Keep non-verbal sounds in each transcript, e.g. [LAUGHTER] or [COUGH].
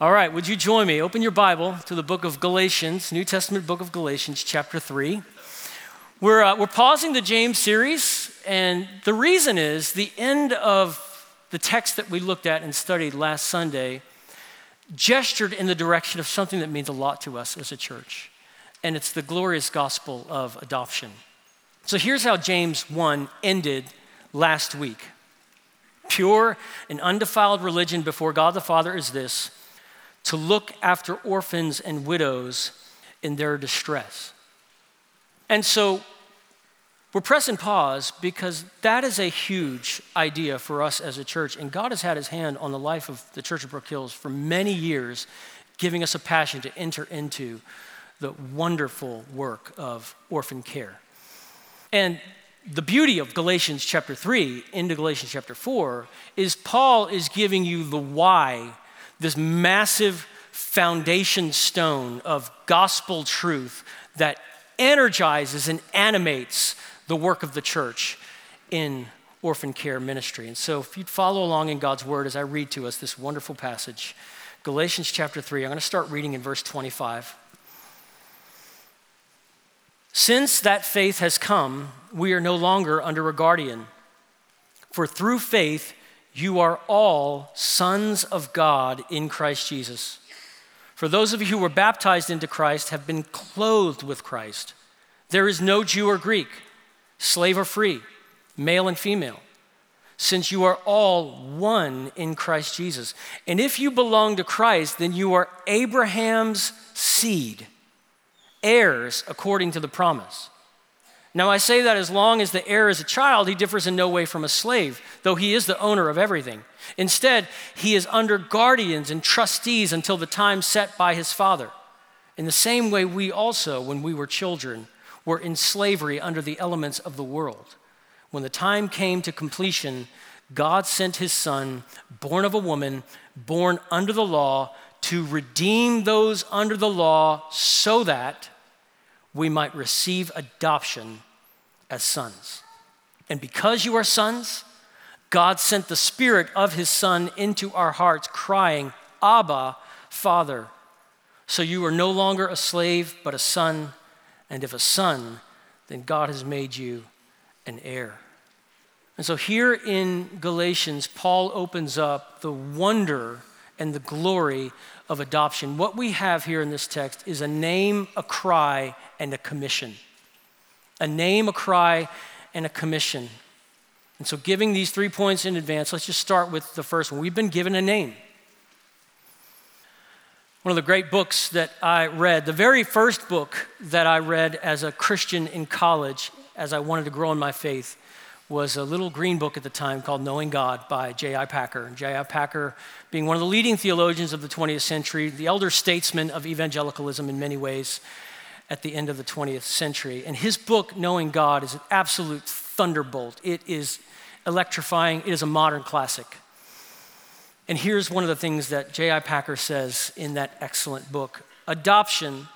All right, would you join me? Open your Bible to the book of Galatians, New Testament book of Galatians, chapter 3. We're, uh, we're pausing the James series, and the reason is the end of the text that we looked at and studied last Sunday gestured in the direction of something that means a lot to us as a church, and it's the glorious gospel of adoption. So here's how James 1 ended last week Pure and undefiled religion before God the Father is this to look after orphans and widows in their distress. And so we're pressing pause because that is a huge idea for us as a church. And God has had his hand on the life of the Church of Brook Hills for many years, giving us a passion to enter into the wonderful work of orphan care. And the beauty of Galatians chapter 3 into Galatians chapter 4 is Paul is giving you the why, this massive foundation stone of gospel truth that energizes and animates the work of the church in orphan care ministry. And so, if you'd follow along in God's word as I read to us this wonderful passage, Galatians chapter 3, I'm going to start reading in verse 25. Since that faith has come, we are no longer under a guardian. For through faith, you are all sons of God in Christ Jesus. For those of you who were baptized into Christ have been clothed with Christ. There is no Jew or Greek, slave or free, male and female, since you are all one in Christ Jesus. And if you belong to Christ, then you are Abraham's seed heirs according to the promise. Now, I say that as long as the heir is a child, he differs in no way from a slave, though he is the owner of everything. Instead, he is under guardians and trustees until the time set by his father. In the same way, we also, when we were children, were in slavery under the elements of the world. When the time came to completion, God sent his son, born of a woman, born under the law, to redeem those under the law so that we might receive adoption as sons. And because you are sons, God sent the Spirit of His Son into our hearts, crying, Abba, Father. So you are no longer a slave, but a son. And if a son, then God has made you an heir. And so here in Galatians, Paul opens up the wonder and the glory of adoption. What we have here in this text is a name, a cry, and a commission. A name, a cry, and a commission. And so, giving these three points in advance, let's just start with the first one. We've been given a name. One of the great books that I read, the very first book that I read as a Christian in college, as I wanted to grow in my faith, was a little green book at the time called Knowing God by J.I. Packer. J.I. Packer, being one of the leading theologians of the 20th century, the elder statesman of evangelicalism in many ways at the end of the 20th century. And his book, Knowing God, is an absolute thunderbolt. It is electrifying, it is a modern classic. And here's one of the things that J.I. Packer says in that excellent book Adoption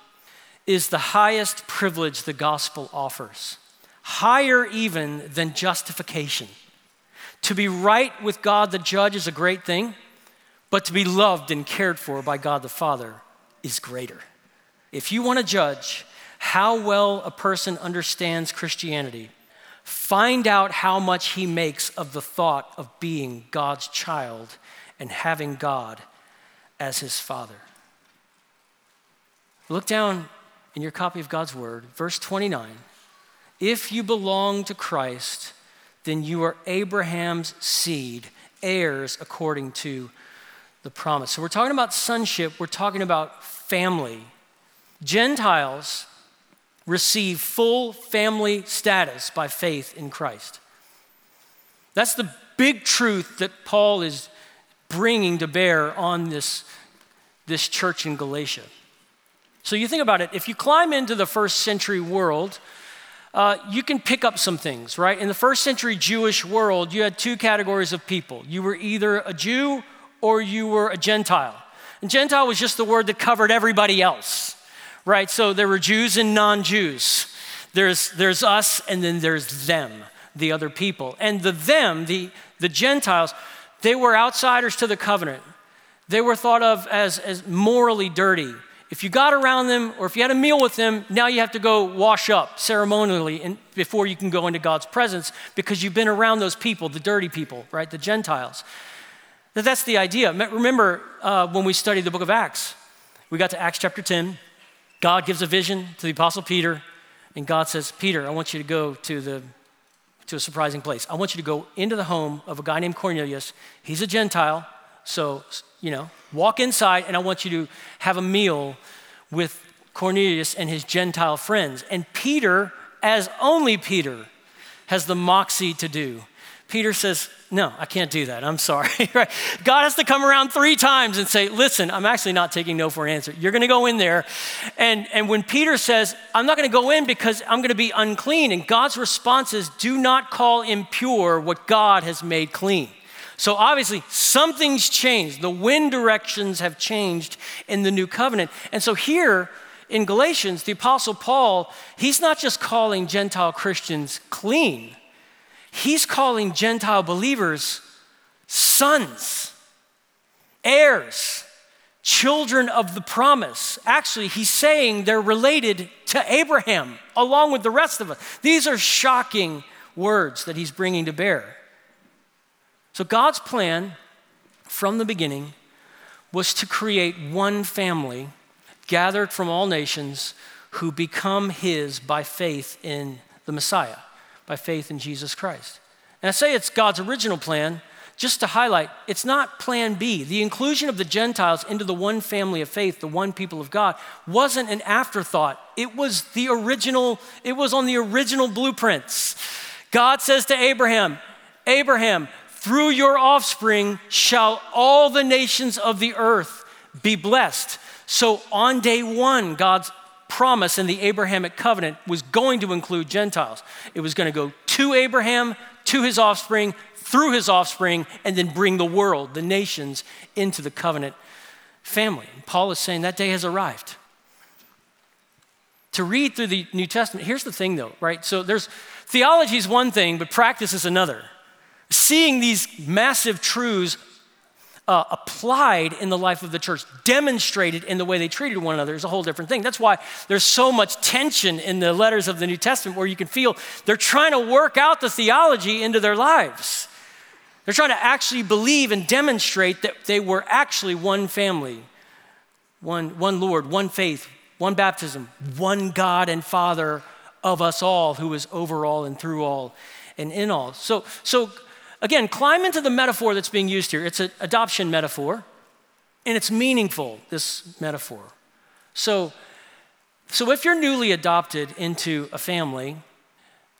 is the highest privilege the gospel offers higher even than justification. To be right with God the judge is a great thing, but to be loved and cared for by God the Father is greater. If you want to judge how well a person understands Christianity, find out how much he makes of the thought of being God's child and having God as his father. Look down in your copy of God's word, verse 29. If you belong to Christ, then you are Abraham's seed, heirs according to the promise. So we're talking about sonship, we're talking about family. Gentiles receive full family status by faith in Christ. That's the big truth that Paul is bringing to bear on this, this church in Galatia. So you think about it, if you climb into the first century world, uh, you can pick up some things, right? In the first century Jewish world, you had two categories of people. You were either a Jew or you were a Gentile. And Gentile was just the word that covered everybody else, right? So there were Jews and non Jews. There's, there's us, and then there's them, the other people. And the them, the, the Gentiles, they were outsiders to the covenant. They were thought of as, as morally dirty. If you got around them or if you had a meal with them, now you have to go wash up ceremonially before you can go into God's presence because you've been around those people, the dirty people, right? The Gentiles. That's the idea. Remember uh, when we studied the book of Acts, we got to Acts chapter 10. God gives a vision to the apostle Peter, and God says, Peter, I want you to go to the to a surprising place. I want you to go into the home of a guy named Cornelius. He's a Gentile, so you know, walk inside, and I want you to have a meal with Cornelius and his Gentile friends. And Peter, as only Peter, has the moxie to do. Peter says, no, I can't do that. I'm sorry. [LAUGHS] God has to come around three times and say, Listen, I'm actually not taking no for an answer. You're going to go in there. And, and when Peter says, I'm not going to go in because I'm going to be unclean, and God's response is, Do not call impure what God has made clean. So obviously, something's changed. The wind directions have changed in the new covenant. And so here in Galatians, the Apostle Paul, he's not just calling Gentile Christians clean He's calling Gentile believers sons, heirs, children of the promise. Actually, he's saying they're related to Abraham along with the rest of us. These are shocking words that he's bringing to bear. So, God's plan from the beginning was to create one family gathered from all nations who become his by faith in the Messiah by faith in Jesus Christ. And I say it's God's original plan just to highlight it's not plan B. The inclusion of the Gentiles into the one family of faith, the one people of God, wasn't an afterthought. It was the original, it was on the original blueprints. God says to Abraham, Abraham, through your offspring shall all the nations of the earth be blessed. So on day one, God's promise in the Abrahamic covenant was going to include Gentiles. It was going to go to Abraham, to his offspring, through his offspring, and then bring the world, the nations, into the covenant family. Paul is saying that day has arrived. To read through the New Testament, here's the thing though, right? So there's theology is one thing, but practice is another. Seeing these massive truths uh, applied in the life of the church, demonstrated in the way they treated one another is a whole different thing. That's why there's so much tension in the letters of the New Testament where you can feel they're trying to work out the theology into their lives. They're trying to actually believe and demonstrate that they were actually one family, one, one Lord, one faith, one baptism, one God and Father of us all who is over all and through all and in all. So, so Again, climb into the metaphor that's being used here. It's an adoption metaphor, and it's meaningful, this metaphor. So, so if you're newly adopted into a family,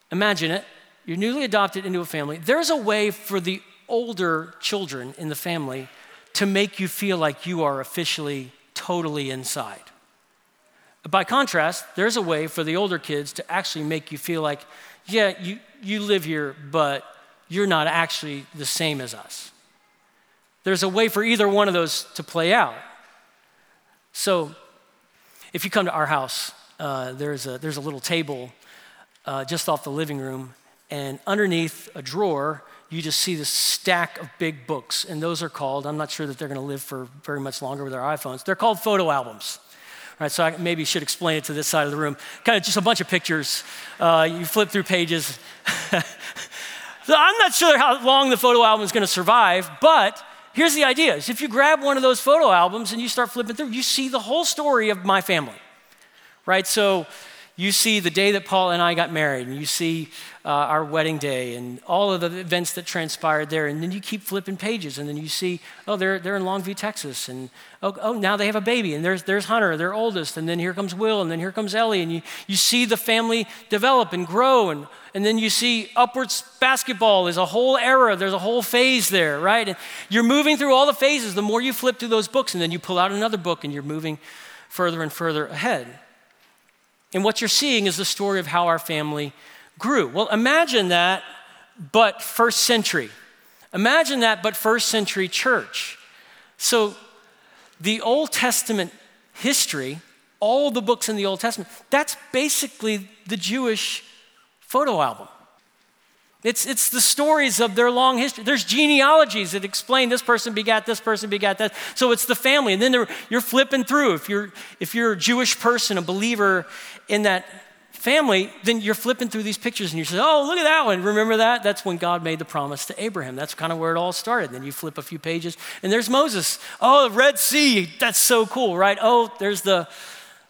imagine it, you're newly adopted into a family, there's a way for the older children in the family to make you feel like you are officially totally inside. By contrast, there's a way for the older kids to actually make you feel like, yeah, you, you live here, but you're not actually the same as us. There's a way for either one of those to play out. So, if you come to our house, uh, there's, a, there's a little table uh, just off the living room, and underneath a drawer, you just see this stack of big books. And those are called, I'm not sure that they're going to live for very much longer with our iPhones, they're called photo albums. All right, so I maybe should explain it to this side of the room. Kind of just a bunch of pictures. Uh, you flip through pages. [LAUGHS] So I'm not sure how long the photo album is going to survive, but here's the idea is if you grab one of those photo albums and you start flipping through, you see the whole story of my family, right? So you see the day that Paul and I got married, and you see uh, our wedding day, and all of the events that transpired there. And then you keep flipping pages, and then you see, oh, they're, they're in Longview, Texas, and oh, oh, now they have a baby, and there's, there's Hunter, their oldest, and then here comes Will, and then here comes Ellie, and you, you see the family develop and grow, and, and then you see upwards basketball is a whole era, there's a whole phase there, right? And you're moving through all the phases the more you flip through those books, and then you pull out another book, and you're moving further and further ahead. And what you're seeing is the story of how our family grew. Well, imagine that, but first century. Imagine that, but first century church. So the Old Testament history, all the books in the Old Testament, that's basically the Jewish photo album. It's, it's the stories of their long history. There's genealogies that explain this person begat this person begat that. So it's the family. And then you're flipping through. If you're, if you're a Jewish person, a believer in that family, then you're flipping through these pictures and you say, oh, look at that one. Remember that? That's when God made the promise to Abraham. That's kind of where it all started. Then you flip a few pages and there's Moses. Oh, the Red Sea. That's so cool, right? Oh, there's the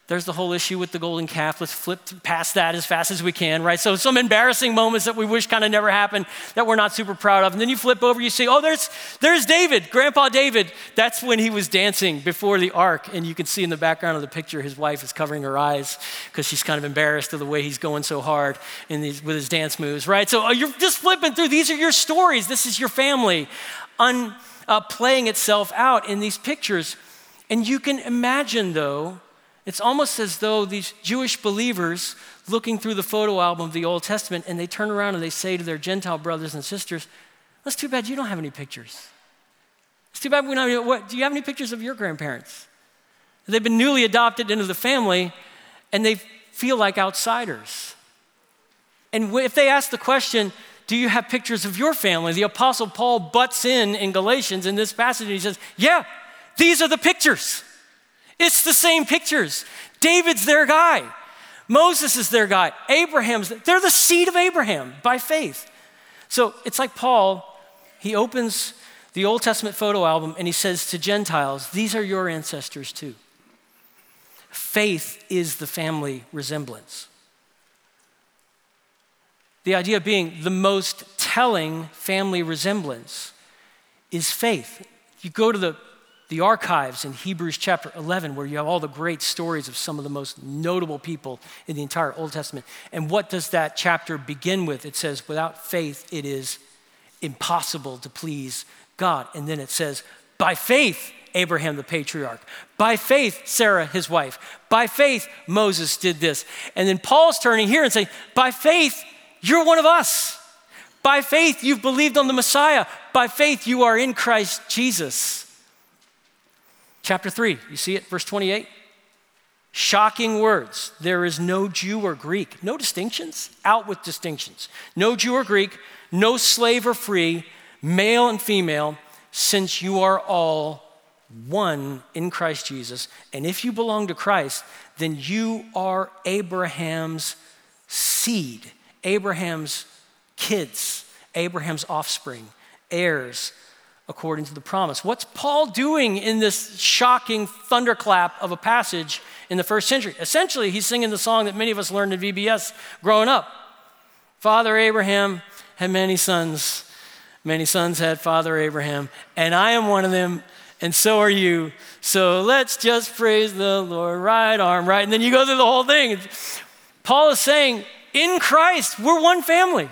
there's the whole issue with the golden calf. Let's flip past that as fast as we can, right? So, some embarrassing moments that we wish kind of never happened that we're not super proud of. And then you flip over, you see, oh, there's, there's David, Grandpa David. That's when he was dancing before the ark. And you can see in the background of the picture, his wife is covering her eyes because she's kind of embarrassed of the way he's going so hard in these, with his dance moves, right? So, oh, you're just flipping through. These are your stories. This is your family un, uh, playing itself out in these pictures. And you can imagine, though, it's almost as though these Jewish believers looking through the photo album of the Old Testament and they turn around and they say to their Gentile brothers and sisters, That's too bad you don't have any pictures. It's too bad we don't have what, do you have any pictures of your grandparents? They've been newly adopted into the family and they feel like outsiders. And if they ask the question, do you have pictures of your family? The Apostle Paul butts in in Galatians in this passage and he says, Yeah, these are the pictures. It's the same pictures. David's their guy. Moses is their guy. Abraham's, they're the seed of Abraham by faith. So it's like Paul, he opens the Old Testament photo album and he says to Gentiles, These are your ancestors too. Faith is the family resemblance. The idea being the most telling family resemblance is faith. You go to the the archives in Hebrews chapter 11, where you have all the great stories of some of the most notable people in the entire Old Testament. And what does that chapter begin with? It says, without faith, it is impossible to please God. And then it says, by faith, Abraham the patriarch. By faith, Sarah, his wife. By faith, Moses did this. And then Paul's turning here and saying, by faith, you're one of us. By faith, you've believed on the Messiah. By faith, you are in Christ Jesus. Chapter 3, you see it, verse 28? Shocking words. There is no Jew or Greek, no distinctions, out with distinctions. No Jew or Greek, no slave or free, male and female, since you are all one in Christ Jesus. And if you belong to Christ, then you are Abraham's seed, Abraham's kids, Abraham's offspring, heirs according to the promise. What's Paul doing in this shocking thunderclap of a passage in the first century? Essentially, he's singing the song that many of us learned in VBS growing up Father Abraham had many sons. Many sons had Father Abraham, and I am one of them, and so are you. So let's just praise the Lord, right arm, right? And then you go through the whole thing. Paul is saying, in Christ, we're one family.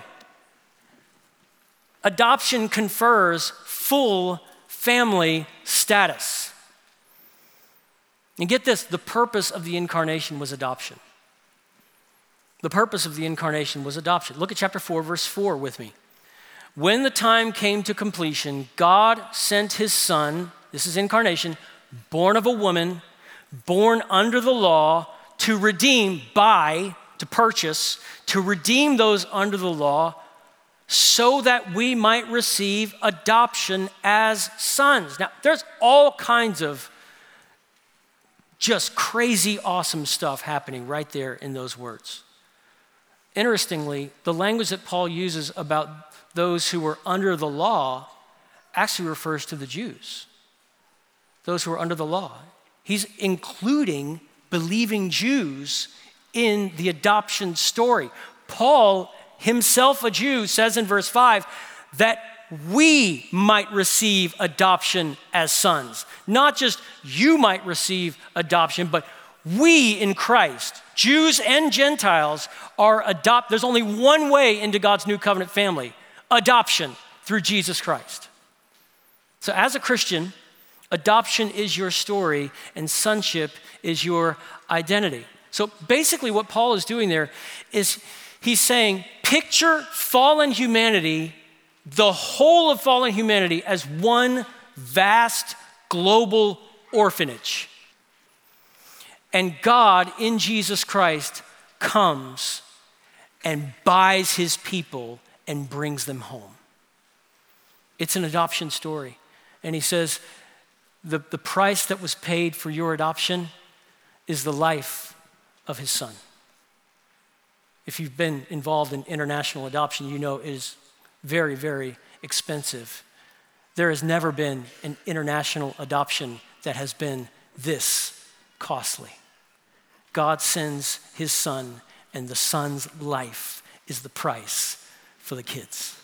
Adoption confers full family status. And get this the purpose of the incarnation was adoption. The purpose of the incarnation was adoption. Look at chapter 4, verse 4 with me. When the time came to completion, God sent his son, this is incarnation, born of a woman, born under the law, to redeem, buy, to purchase, to redeem those under the law so that we might receive adoption as sons. Now, there's all kinds of just crazy awesome stuff happening right there in those words. Interestingly, the language that Paul uses about those who were under the law actually refers to the Jews, those who were under the law. He's including believing Jews in the adoption story. Paul himself a Jew, says in verse 5 that we might receive adoption as sons. Not just you might receive adoption, but we in Christ, Jews and Gentiles, are adopt. There's only one way into God's new covenant family adoption through Jesus Christ. So, as a Christian, adoption is your story and sonship is your identity. So, basically, what Paul is doing there is he's saying, picture fallen humanity, the whole of fallen humanity, as one vast global orphanage. And God in Jesus Christ comes and buys his people and brings them home. It's an adoption story. And he says, the, the price that was paid for your adoption is the life of his son. If you've been involved in international adoption, you know it is very, very expensive. There has never been an international adoption that has been this costly. God sends his son, and the son's life is the price for the kids.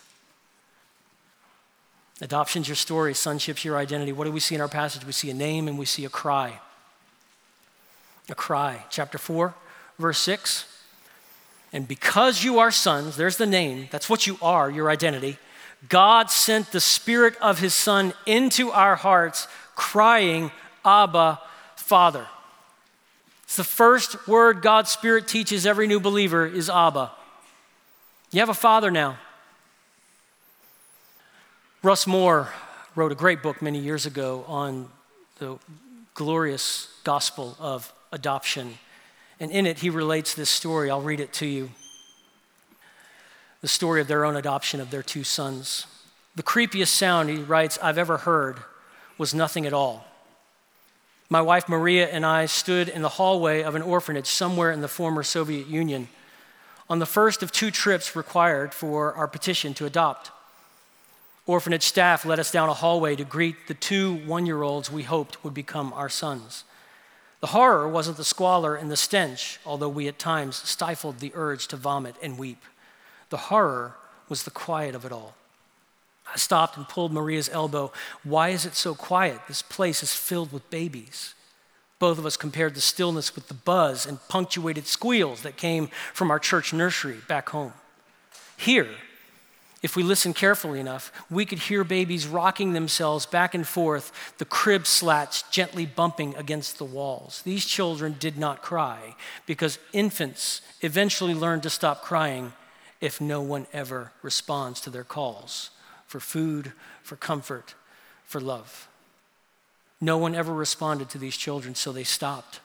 Adoption's your story, sonship's your identity. What do we see in our passage? We see a name and we see a cry. A cry. Chapter 4, verse 6. And because you are sons, there's the name, that's what you are, your identity. God sent the Spirit of His Son into our hearts, crying, Abba, Father. It's the first word God's Spirit teaches every new believer is Abba. You have a father now. Russ Moore wrote a great book many years ago on the glorious gospel of adoption. And in it, he relates this story. I'll read it to you the story of their own adoption of their two sons. The creepiest sound, he writes, I've ever heard was nothing at all. My wife Maria and I stood in the hallway of an orphanage somewhere in the former Soviet Union on the first of two trips required for our petition to adopt. Orphanage staff led us down a hallway to greet the two one year olds we hoped would become our sons. The horror wasn't the squalor and the stench, although we at times stifled the urge to vomit and weep. The horror was the quiet of it all. I stopped and pulled Maria's elbow. Why is it so quiet? This place is filled with babies. Both of us compared the stillness with the buzz and punctuated squeals that came from our church nursery back home. Here, if we listen carefully enough, we could hear babies rocking themselves back and forth, the crib slats gently bumping against the walls. These children did not cry because infants eventually learn to stop crying if no one ever responds to their calls for food, for comfort, for love. No one ever responded to these children, so they stopped.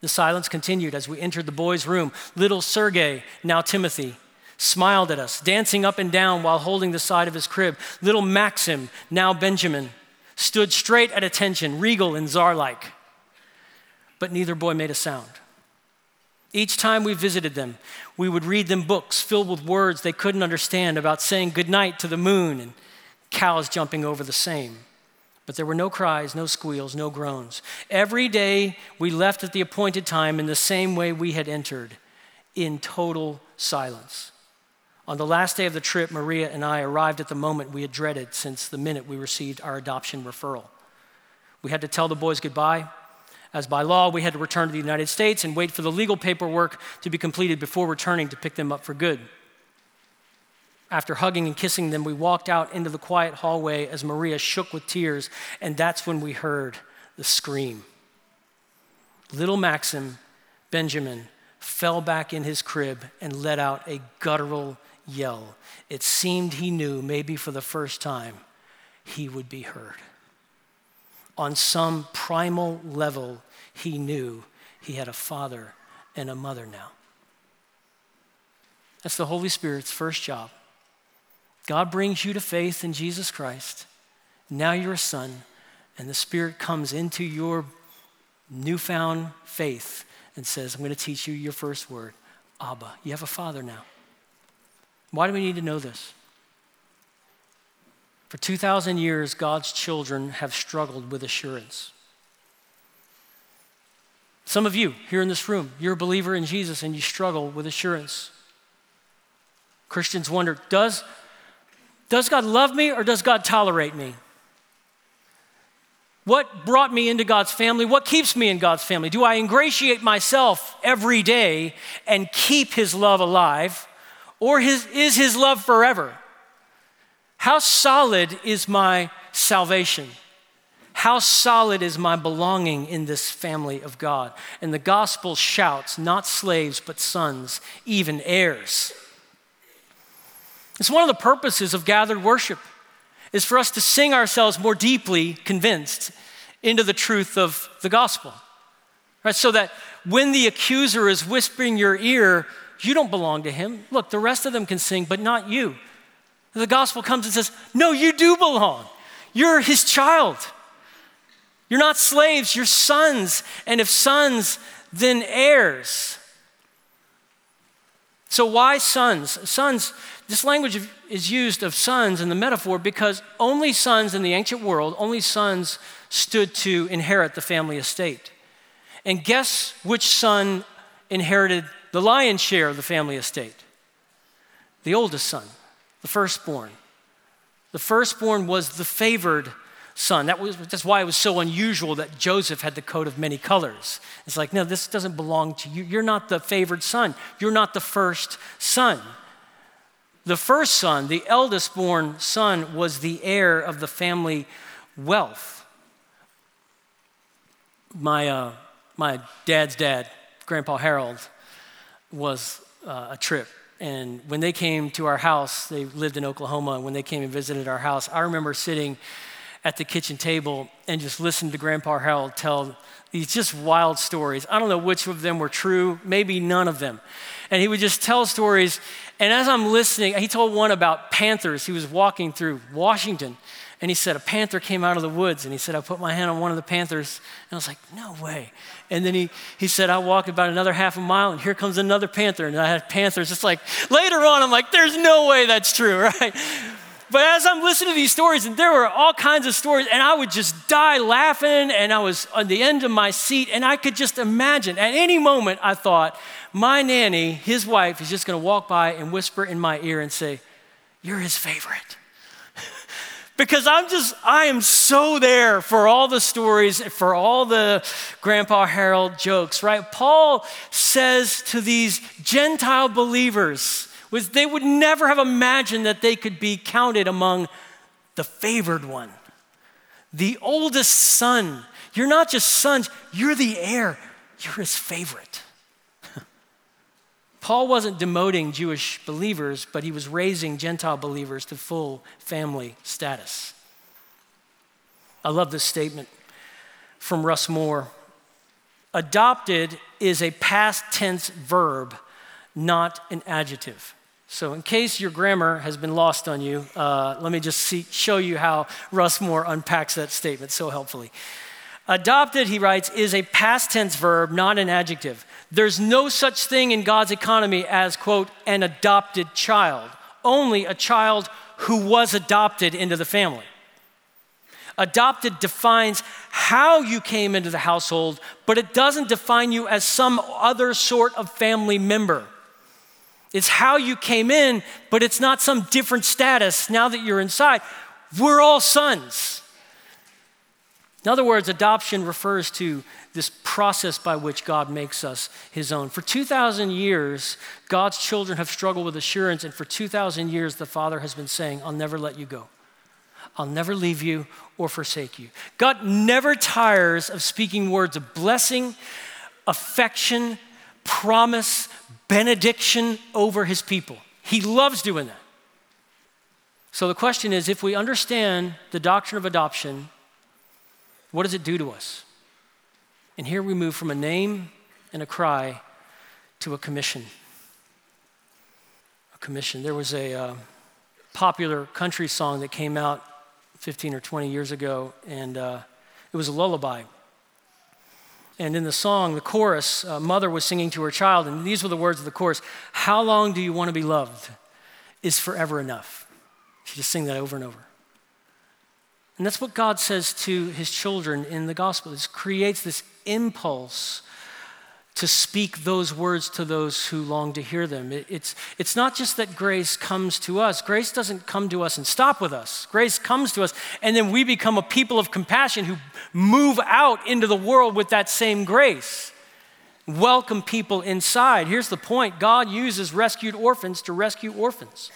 The silence continued as we entered the boys' room. Little Sergey, now Timothy, smiled at us, dancing up and down while holding the side of his crib. Little Maxim, now Benjamin, stood straight at attention, regal and czar like. But neither boy made a sound. Each time we visited them, we would read them books filled with words they couldn't understand about saying goodnight to the moon and cows jumping over the same. But there were no cries, no squeals, no groans. Every day we left at the appointed time in the same way we had entered, in total silence. On the last day of the trip, Maria and I arrived at the moment we had dreaded since the minute we received our adoption referral. We had to tell the boys goodbye as by law we had to return to the United States and wait for the legal paperwork to be completed before returning to pick them up for good. After hugging and kissing them, we walked out into the quiet hallway as Maria shook with tears, and that's when we heard the scream. Little Maxim, Benjamin, fell back in his crib and let out a guttural yell. It seemed he knew, maybe for the first time, he would be heard. On some primal level, he knew he had a father and a mother now. That's the Holy Spirit's first job. God brings you to faith in Jesus Christ. Now you're a son, and the Spirit comes into your newfound faith and says, I'm going to teach you your first word Abba. You have a father now. Why do we need to know this? For 2,000 years, God's children have struggled with assurance. Some of you here in this room, you're a believer in Jesus and you struggle with assurance. Christians wonder does, does God love me or does God tolerate me? What brought me into God's family? What keeps me in God's family? Do I ingratiate myself every day and keep His love alive? Or his, is His love forever? How solid is my salvation? How solid is my belonging in this family of God? And the gospel shouts, not slaves, but sons, even heirs. It's one of the purposes of gathered worship is for us to sing ourselves more deeply convinced into the truth of the gospel. Right? So that when the accuser is whispering your ear, You don't belong to him. Look, the rest of them can sing, but not you. The gospel comes and says, No, you do belong. You're his child. You're not slaves, you're sons. And if sons, then heirs. So, why sons? Sons, this language is used of sons in the metaphor because only sons in the ancient world, only sons stood to inherit the family estate. And guess which son inherited the lion's share of the family estate? The oldest son, the firstborn. The firstborn was the favored son. That was, that's why it was so unusual that Joseph had the coat of many colors. It's like, no, this doesn't belong to you. You're not the favored son. You're not the first son. The first son, the eldest born son, was the heir of the family wealth. My, uh, my dad's dad, Grandpa Harold, was uh, a trip. And when they came to our house, they lived in Oklahoma, and when they came and visited our house, I remember sitting at the kitchen table and just listening to Grandpa Harold tell these just wild stories. I don't know which of them were true, maybe none of them. And he would just tell stories. And as I'm listening, he told one about panthers. He was walking through Washington and he said, A panther came out of the woods. And he said, I put my hand on one of the panthers. And I was like, No way. And then he, he said, I walked about another half a mile, and here comes another panther. And I had panthers. It's like, later on, I'm like, There's no way that's true, [LAUGHS] right? But as I'm listening to these stories, and there were all kinds of stories, and I would just die laughing, and I was on the end of my seat, and I could just imagine. At any moment, I thought, my nanny, his wife, is just gonna walk by and whisper in my ear and say, You're his favorite because I'm just, I am so there for all the stories, for all the Grandpa Harold jokes, right? Paul says to these Gentile believers, was they would never have imagined that they could be counted among the favored one, the oldest son. You're not just sons, you're the heir, you're his favorite. Paul wasn't demoting Jewish believers, but he was raising Gentile believers to full family status. I love this statement from Russ Moore. Adopted is a past tense verb, not an adjective. So, in case your grammar has been lost on you, uh, let me just see, show you how Russ Moore unpacks that statement so helpfully. Adopted, he writes, is a past tense verb, not an adjective. There's no such thing in God's economy as, quote, an adopted child, only a child who was adopted into the family. Adopted defines how you came into the household, but it doesn't define you as some other sort of family member. It's how you came in, but it's not some different status now that you're inside. We're all sons. In other words, adoption refers to this process by which God makes us his own. For 2,000 years, God's children have struggled with assurance, and for 2,000 years, the Father has been saying, I'll never let you go. I'll never leave you or forsake you. God never tires of speaking words of blessing, affection, promise, benediction over his people. He loves doing that. So the question is if we understand the doctrine of adoption, what does it do to us? And here we move from a name and a cry to a commission. A commission. There was a uh, popular country song that came out 15 or 20 years ago, and uh, it was a lullaby. And in the song, the chorus, a mother was singing to her child, and these were the words of the chorus How long do you want to be loved? Is forever enough. She just sing that over and over. And that's what God says to his children in the gospel. It creates this impulse to speak those words to those who long to hear them. It, it's, it's not just that grace comes to us. Grace doesn't come to us and stop with us. Grace comes to us, and then we become a people of compassion who move out into the world with that same grace. Welcome people inside. Here's the point God uses rescued orphans to rescue orphans.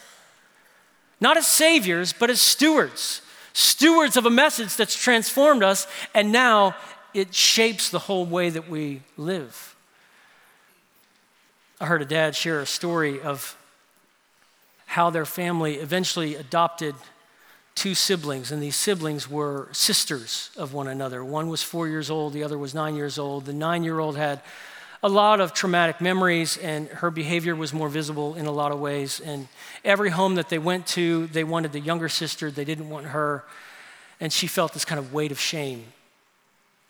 Not as saviors, but as stewards stewards of a message that's transformed us, and now it shapes the whole way that we live. I heard a dad share a story of how their family eventually adopted two siblings, and these siblings were sisters of one another. One was four years old, the other was nine years old. The nine year old had a lot of traumatic memories, and her behavior was more visible in a lot of ways. And every home that they went to, they wanted the younger sister, they didn't want her. And she felt this kind of weight of shame.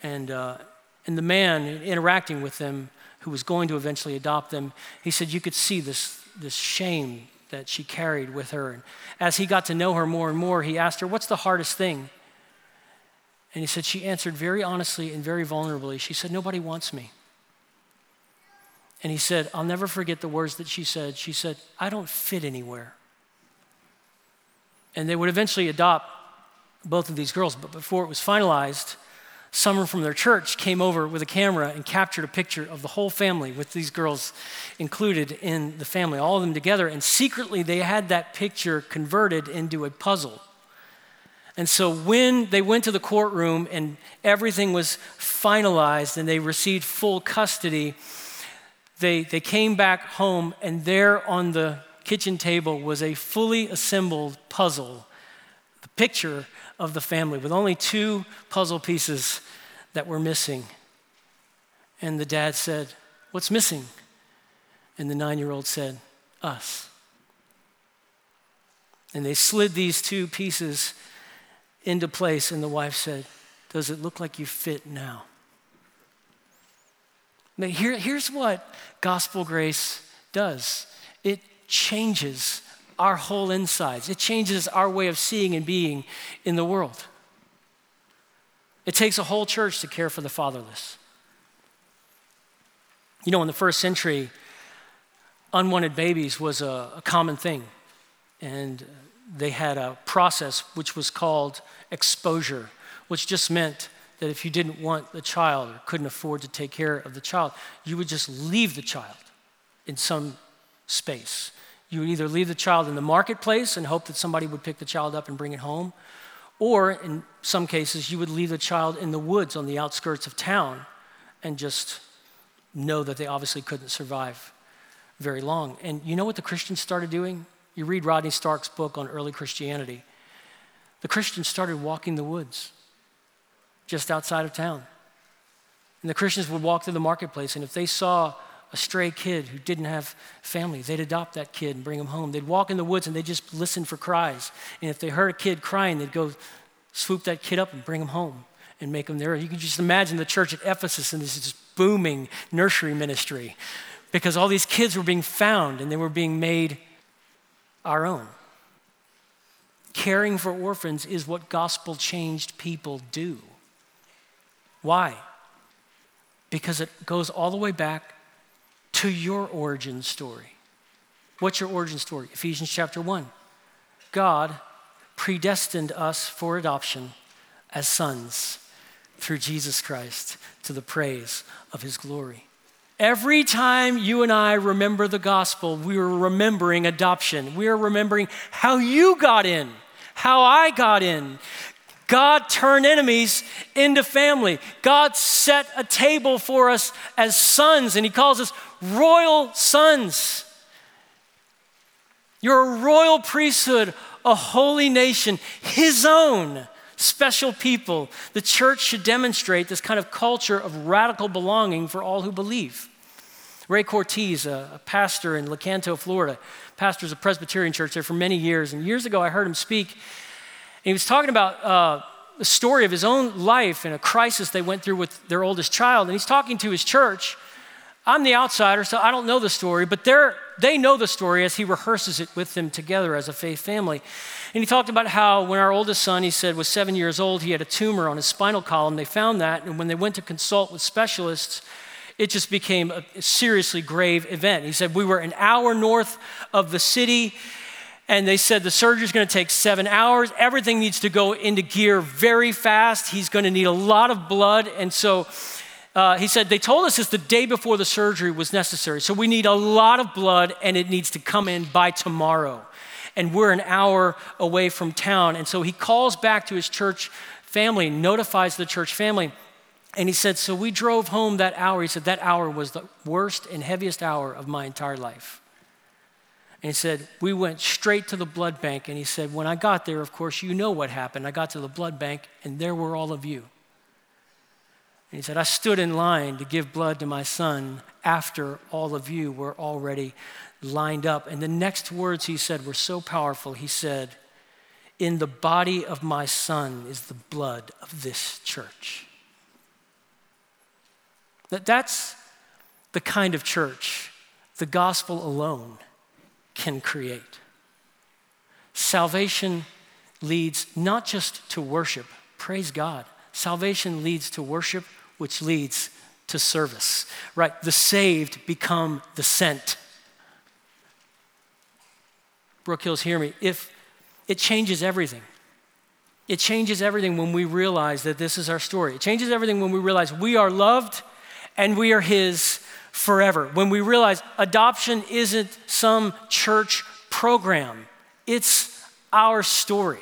And, uh, and the man interacting with them, who was going to eventually adopt them, he said you could see this, this shame that she carried with her. And as he got to know her more and more, he asked her, What's the hardest thing? And he said, She answered very honestly and very vulnerably. She said, Nobody wants me. And he said, I'll never forget the words that she said. She said, I don't fit anywhere. And they would eventually adopt both of these girls, but before it was finalized, someone from their church came over with a camera and captured a picture of the whole family with these girls included in the family, all of them together. And secretly, they had that picture converted into a puzzle. And so when they went to the courtroom and everything was finalized and they received full custody, they, they came back home, and there on the kitchen table was a fully assembled puzzle, the picture of the family, with only two puzzle pieces that were missing. And the dad said, What's missing? And the nine year old said, Us. And they slid these two pieces into place, and the wife said, Does it look like you fit now? Now, here, here's what gospel grace does it changes our whole insides, it changes our way of seeing and being in the world. It takes a whole church to care for the fatherless. You know, in the first century, unwanted babies was a, a common thing. And they had a process which was called exposure, which just meant that if you didn't want the child or couldn't afford to take care of the child, you would just leave the child in some space. You would either leave the child in the marketplace and hope that somebody would pick the child up and bring it home, or in some cases, you would leave the child in the woods on the outskirts of town and just know that they obviously couldn't survive very long. And you know what the Christians started doing? You read Rodney Stark's book on early Christianity. The Christians started walking the woods just outside of town. And the Christians would walk through the marketplace, and if they saw a stray kid who didn't have family, they'd adopt that kid and bring him home. They'd walk in the woods and they'd just listen for cries. And if they heard a kid crying, they'd go swoop that kid up and bring him home and make him there. You can just imagine the church at Ephesus and this just booming nursery ministry because all these kids were being found and they were being made our own. Caring for orphans is what gospel changed people do. Why? Because it goes all the way back to your origin story. What's your origin story? Ephesians chapter 1. God predestined us for adoption as sons through Jesus Christ to the praise of his glory. Every time you and I remember the gospel, we are remembering adoption. We are remembering how you got in, how I got in. God turned enemies into family. God set a table for us as sons, and He calls us royal sons. You're a royal priesthood, a holy nation, His own special people. The church should demonstrate this kind of culture of radical belonging for all who believe. Ray Cortese, a, pastor in Lecanto, Florida, pastors a Presbyterian church there for many years. And years ago, I heard him speak he was talking about uh, the story of his own life and a crisis they went through with their oldest child. And he's talking to his church. I'm the outsider, so I don't know the story, but they know the story as he rehearses it with them together as a faith family. And he talked about how when our oldest son, he said, was seven years old, he had a tumor on his spinal column. They found that, and when they went to consult with specialists, it just became a seriously grave event. He said, We were an hour north of the city and they said the surgery is going to take seven hours. Everything needs to go into gear very fast. He's going to need a lot of blood. And so uh, he said, they told us this the day before the surgery was necessary. So we need a lot of blood and it needs to come in by tomorrow. And we're an hour away from town. And so he calls back to his church family, notifies the church family. And he said, So we drove home that hour. He said, That hour was the worst and heaviest hour of my entire life. And he said, We went straight to the blood bank. And he said, When I got there, of course, you know what happened. I got to the blood bank, and there were all of you. And he said, I stood in line to give blood to my son after all of you were already lined up. And the next words he said were so powerful. He said, In the body of my son is the blood of this church. That that's the kind of church the gospel alone can create. Salvation leads not just to worship, praise God. Salvation leads to worship, which leads to service, right? The saved become the sent. Brook Hills, hear me. If it changes everything, it changes everything when we realize that this is our story. It changes everything when we realize we are loved and we are His forever. When we realize adoption isn't some church program, it's our story.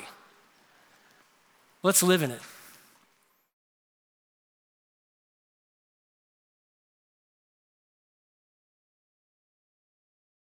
Let's live in it.